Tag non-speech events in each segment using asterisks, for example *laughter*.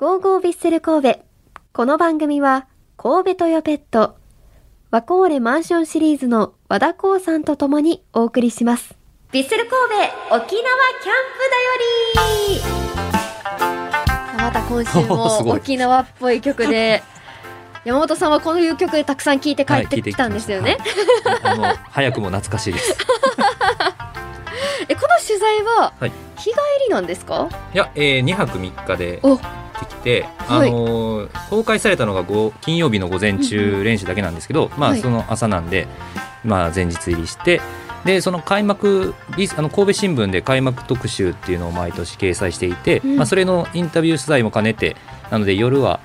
ゴーゴービッセル神戸。この番組は、神戸トヨペット、ワコーレマンションシリーズの和田光さんと共にお送りします。ビッセル神戸沖縄キャンプだよりまた今週 *laughs* すも沖縄っぽい曲で、*laughs* 山本さんはこういう曲でたくさん聴いて帰ってきたんですよね。*laughs* あの早くも懐かしいです。え、この取材は、はい日帰りなんですか？いや、えー、2泊3日でて、はいあのー公開されたのがご金曜日の午前うんう中練習だけなんですけど、まはいあその朝なんで、まあ前日入りして。でその開幕あの神戸新聞で開幕特集っていうのを毎年掲載していて、うんまあ、それのインタビュー取材も兼ねてなので夜は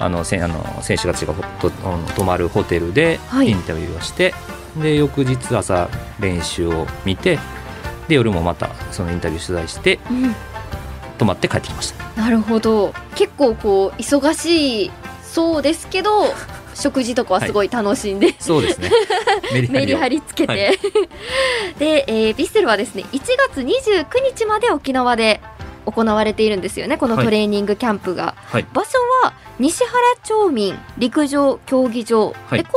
あのせんあの選手たちが泊まるホテルではいインタビューをして、で翌日朝練習を見てで夜もまたそのインタビュー取材してうん。泊まって帰ってきました。なるほど。結構こう忙しいそうですけど *laughs* 食事とかはすごい楽しんで、そうですね。*laughs* メリハリつけて、は *laughs* で、えー、ヴィッセルはですね1月29日まで沖縄で行われているんですよねこのトレーニングキャンプが、はい。場所は西原町民陸上競技場、はい。で後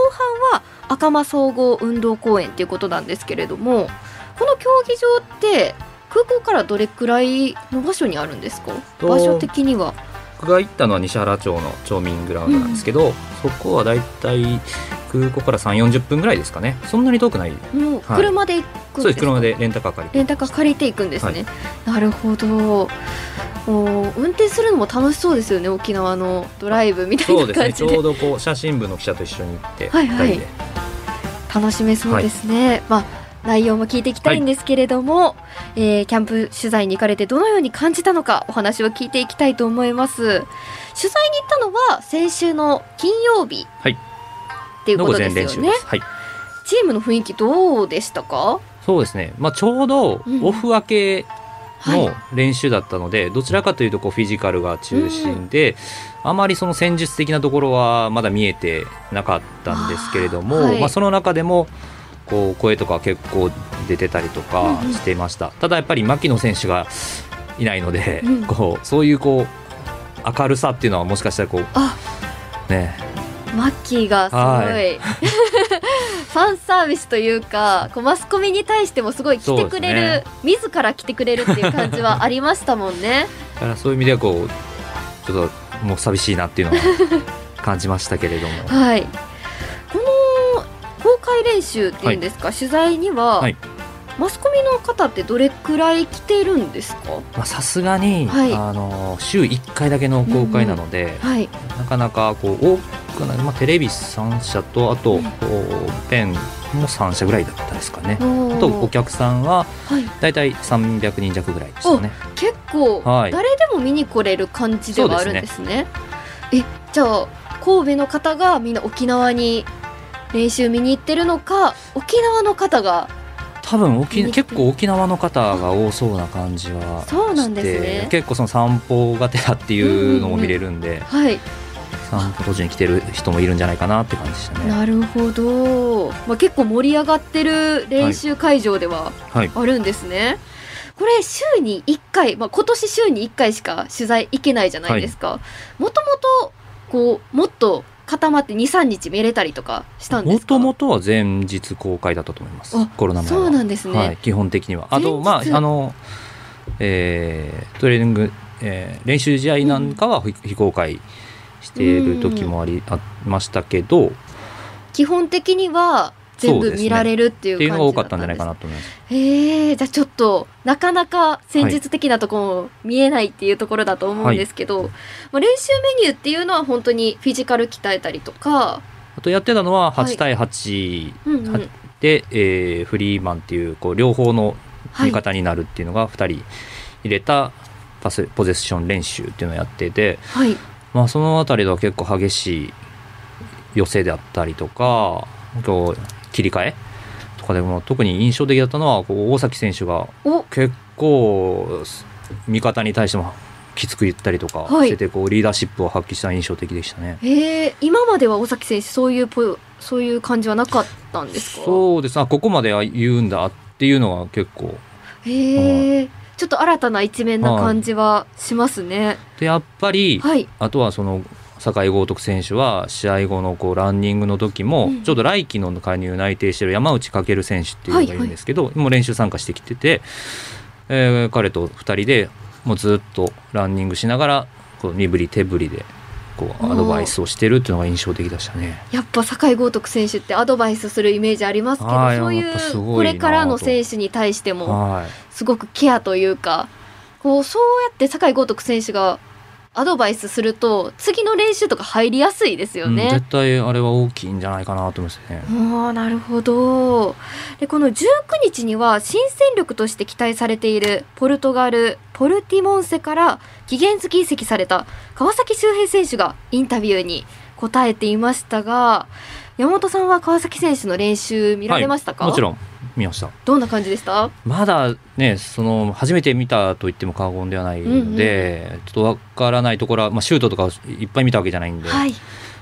半は赤間総合運動公園ということなんですけれどもこの競技場って空港からどれくらいの場所にあるんですか？と場所的には。僕が行ったのは西原町の町民グラウンドなんですけど、そこはだいたい空港から3 4 0分ぐらいですかね。そんなに遠くない。もうはい。車で行くんそうでか、です。す車でレンタカー借りてレンタカー借りていくんですね、なるほど。もう運転するのも楽しそうですよね沖縄のドライブみたいそうで。すな感じでね。ちょうどこう写真部の記者と一緒に行って、はいはい。楽しめそうですね、まあ内容も聞いていきたいんですけれども、えーキャンプ取材に行かれてどのように感じたのかお話を聞いていきたいと思います。取材に行ったのは先週の金曜日はい。っていうことですよね。はい。チームの雰囲気どうでしたか？そうですね、まあ、ちょうどうんオフ明けはい。の練習だったので、どちらかというとこうフィジカルが中心で、あまりその戦術的なところはまだ見えてなかったんですけれどもまあ、その中でもこう声とか結構出てたりとかうんうん。してました、ただやっぱり牧野選手がいないので、うん。こうそういうこう明るさっていうのはもしかしたらこうあ。ね。マッキーがすごい、は *laughs* ファンサービスというかこうマスコミに対してもすごい来てくれる、自ら来てくれるっていう感じはありましたもんね。*laughs* だからそういう意味ではこうちょっともう寂しいなっていうのは感じましたけれども。*laughs* はい、公開練習っていうんですか、取材には、はい。マスコミの方ってどれくらい来てるんですか？まあさすがに、はい。あの週1回だけの公開なので、はい、なかなかこう多くない、まあ、テレビ3社とあと、うん。ペンも3社ぐらいだったですかね。あとお客さんははい、だいたい300人弱ぐらいでしたね。結構、はい。誰でも見に来れる感じではあるんですね。えじゃあ神戸の方がみんな沖縄に練習見に行ってるのか沖縄の方が多分沖結構沖縄の方が多そうな感じはそうなんですしてね結構その散歩がてらっていうのも見れるんで、はい。散歩途中に来てる人もいるんじゃないかなって感じでしたね。なるほど、まあ、結構盛り上がってる練習会場でははい。あるんですね。これ週に1回、まあ、今年週に1回しか取材行けないじゃないですか。もともとこうもっと固まって23日見れたりとかしたんですか？もともとは前日公開だったと思いますあコロナ前は。そうなんですね。はい、基本的には。あとまああの、えートレーニング、えー練習試合なんかは非非公開している時もあり、ありましたけど。っ基本的には全部見られるっていうていうのが多か感じだっんですったたんじゃないかなと思います。へえじゃあちょっとなかなか戦術的なところも見えないっていうところだと思うんですけど、まあ、練習メニューっていうのは本当にフィジカル鍛えたりとか、あとやってたのははい8対8うんうんはで、えーフリーマンっていうこう両方のはい味方になるっていうのが2人入れたパスポゼッション練習っていうのをやってて、はい。まあ、その辺りでは結構激しい寄せであったりとか切り替え？とかでも特に印象的だったのはこう大崎選手がお。結構味方に対してもきつく言ったりとかはい。しててこうリーダーシップを発揮した印象的でしたね。へえ今までは尾崎選手そういうポそういう感じはなかったんですか？そうです。あここまでは言うんだっていうのは結構。へえちょっと新たな一面な感じはしますね。でやっぱり、はい。あとはその酒井豪徳選手は試合後のこうランニングの時も、うん。ちょうど来季の加入内定してる山内翔選手っていうのがいるんですけど、もう練習参加してきてて、えー彼と2人でもうずっとランニングしながらこう身振り手振りでこうアドバイスをしてるっていうのが印象的でしたね。やっぱ酒井豪徳選手ってアドバイスするイメージありますけどはいそういうこれからの選手に対してもはい。すごくケアというかこうそうやって酒井豪徳選手がアドバイスすると次の練習とか入りやすいですようんね。絶対あれは大きいんじゃないかなと思いますね。ああなるほどでこの19日には新戦力として期待されているポルトガルポルティモンセから期限付き移籍された川崎修平選手がインタビューに答えていましたが山本さんは川崎選手の練習見られましたか、もちろん見ました。どんな感じでした？まだねその初めて見たと言っても過言ではないので、ちょっとわからないところは、まあ、シュートとかをいっぱい見たわけじゃないんでわはい。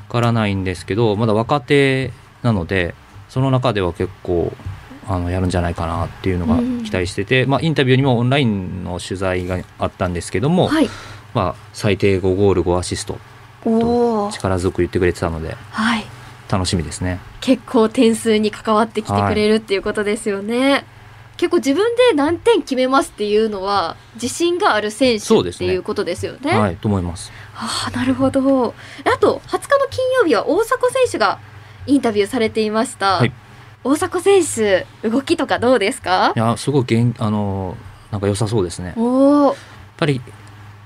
からないんですけどまだ若手なのでその中では結構あのやるんじゃないかなっていうのがうん期待してて、まあ、インタビューにもオンラインの取材があったんですけども、はい。まあ、最低5ゴール5アシストおお力強く言ってくれてたのではい楽しみですね。結構点数に関わってきてくれるっていうことですよね。結構自分で何点決めますっていうのは自信がある選手っていうことですよね。はいと思います。ああなるほど。あと20日の金曜日は大迫選手がインタビューされていました。はい大迫選手動きとかどうですか？い？やすごい元あのなんか良さそうですね。やっおおぱり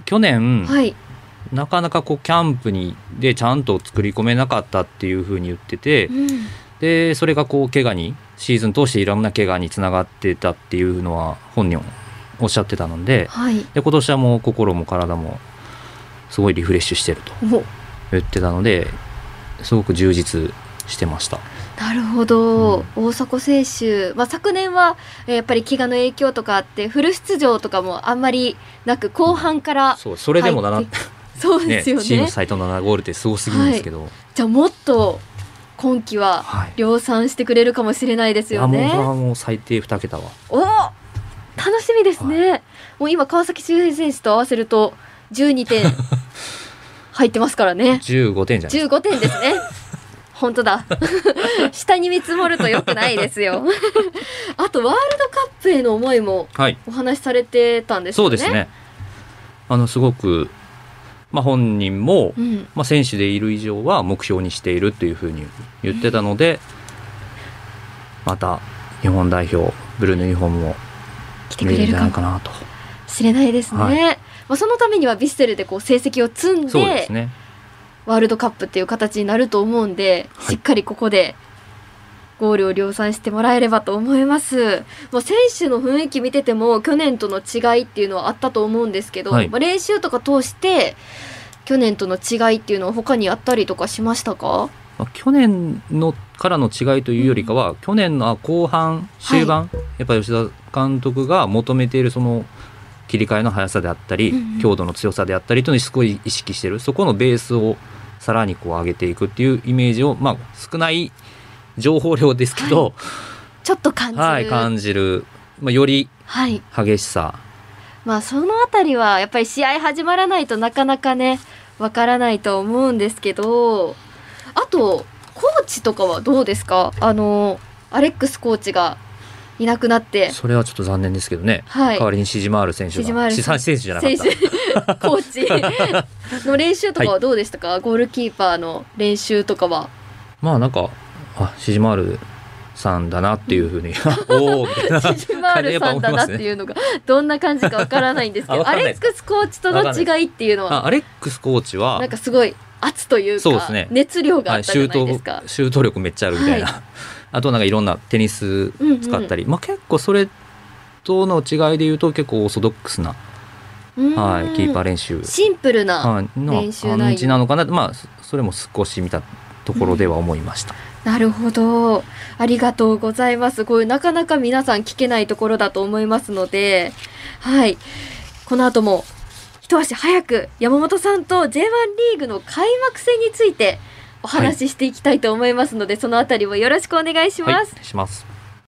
去年、はいなかなかこうキャンプにでちゃんと作り込めなかったっていうふうに言っててうん。でそれがこう怪我にシーズン通していろんな怪我につながってたっていうのは本人おっしゃってたのではい。で今年はもう心も体もすごいリフレッシュしてるとお。言ってたのですごく充実してました。なるほど、大迫選手、まあ、昨年はえーやっぱり怪我の影響とかあってフル出場とかもあんまりなく後半から、そうそれでも7入ってそうねですよね。チーム最多の7ゴールってすごすぎるんですけど、じゃあもっと今季ははい。量産してくれるかもしれないですよね。いやもう最低2桁は。お楽しみですね、もう今川崎周平選手と合わせると12点 *laughs* 入ってますからね。15点じゃないですか。15点ですね。*laughs* 本当だ。*laughs* 下に見積もると良くないですよ。あとワールドカップへの思いもはい。お話しされてたんですよね。そうですね。あのすごく、まあ、本人も、うん、まあ、選手でいる以上は目標にしているというふうに言ってたので、また日本代表ブルーのユニフォームも来て見れるんじゃないかなと。しれないですね、はい。まあ、そのためにはヴィッセルでこう成績を積んでね。ワールドカップっていう形になると思うんで、はい。しっかりここでゴールを量産してもらえればと思います。もう選手の雰囲気見てても去年との違いっていうのはあったと思うんですけど、はい。まあ、練習とか通して去年との違いっていうのは他にあったりとかしましたか？まあ去年のからの違いというよりかは、去年の後半終盤、やっぱり吉田監督が求めているその切り替えの速さであったり、うんうん。強度の強さであったりというのにすごい意識してる。そこのベースをさらにこう上げていくっていうイメージを、まあ、少ない情報量ですけど、ちょっと感じる。はい感じる、まあ、よりはい。激しさ。まあそのあたりはやっぱり試合始まらないとなかなかねわからないと思うんですけどあとコーチとかはどうですか？あのアレックスコーチがいなくなって。それはちょっと残念ですけどね、はい。代わりにシジマール選手シジマールがシサ選手じゃなかっ選た手コーチ。*laughs* の練習とかはどうでしたか、ゴールキーパーの練習とかは。まあなんかあシジマールさんだなっていうふうに。*laughs* おおみたいな。シジマールさんだなっていうのがどんな感じかわからないんですけあど *laughs* アレックスコーチとの違いっていうのはあアレックスコーチはなんかすごい圧というかそうですね。熱量があはい、ったじゃシュートないですか。シュート力めっちゃあるみたいな、はあとなんかいろんなテニス使ったり、まあ結構それとの違いで言うと結構オーソドックスな、はい、キーパー練習、シンプルな、練習内容。感じなのかな。まあそそれも少し見たところでは思いました、なるほど。ありがとうございます。こういうなかなか皆さん聞けないところだと思いますので。はい。この後も一足早く山本さんと J1 リーグの開幕戦についてお話ししていきたいと思いますので、そのあたりもよろしくお願いします、はいします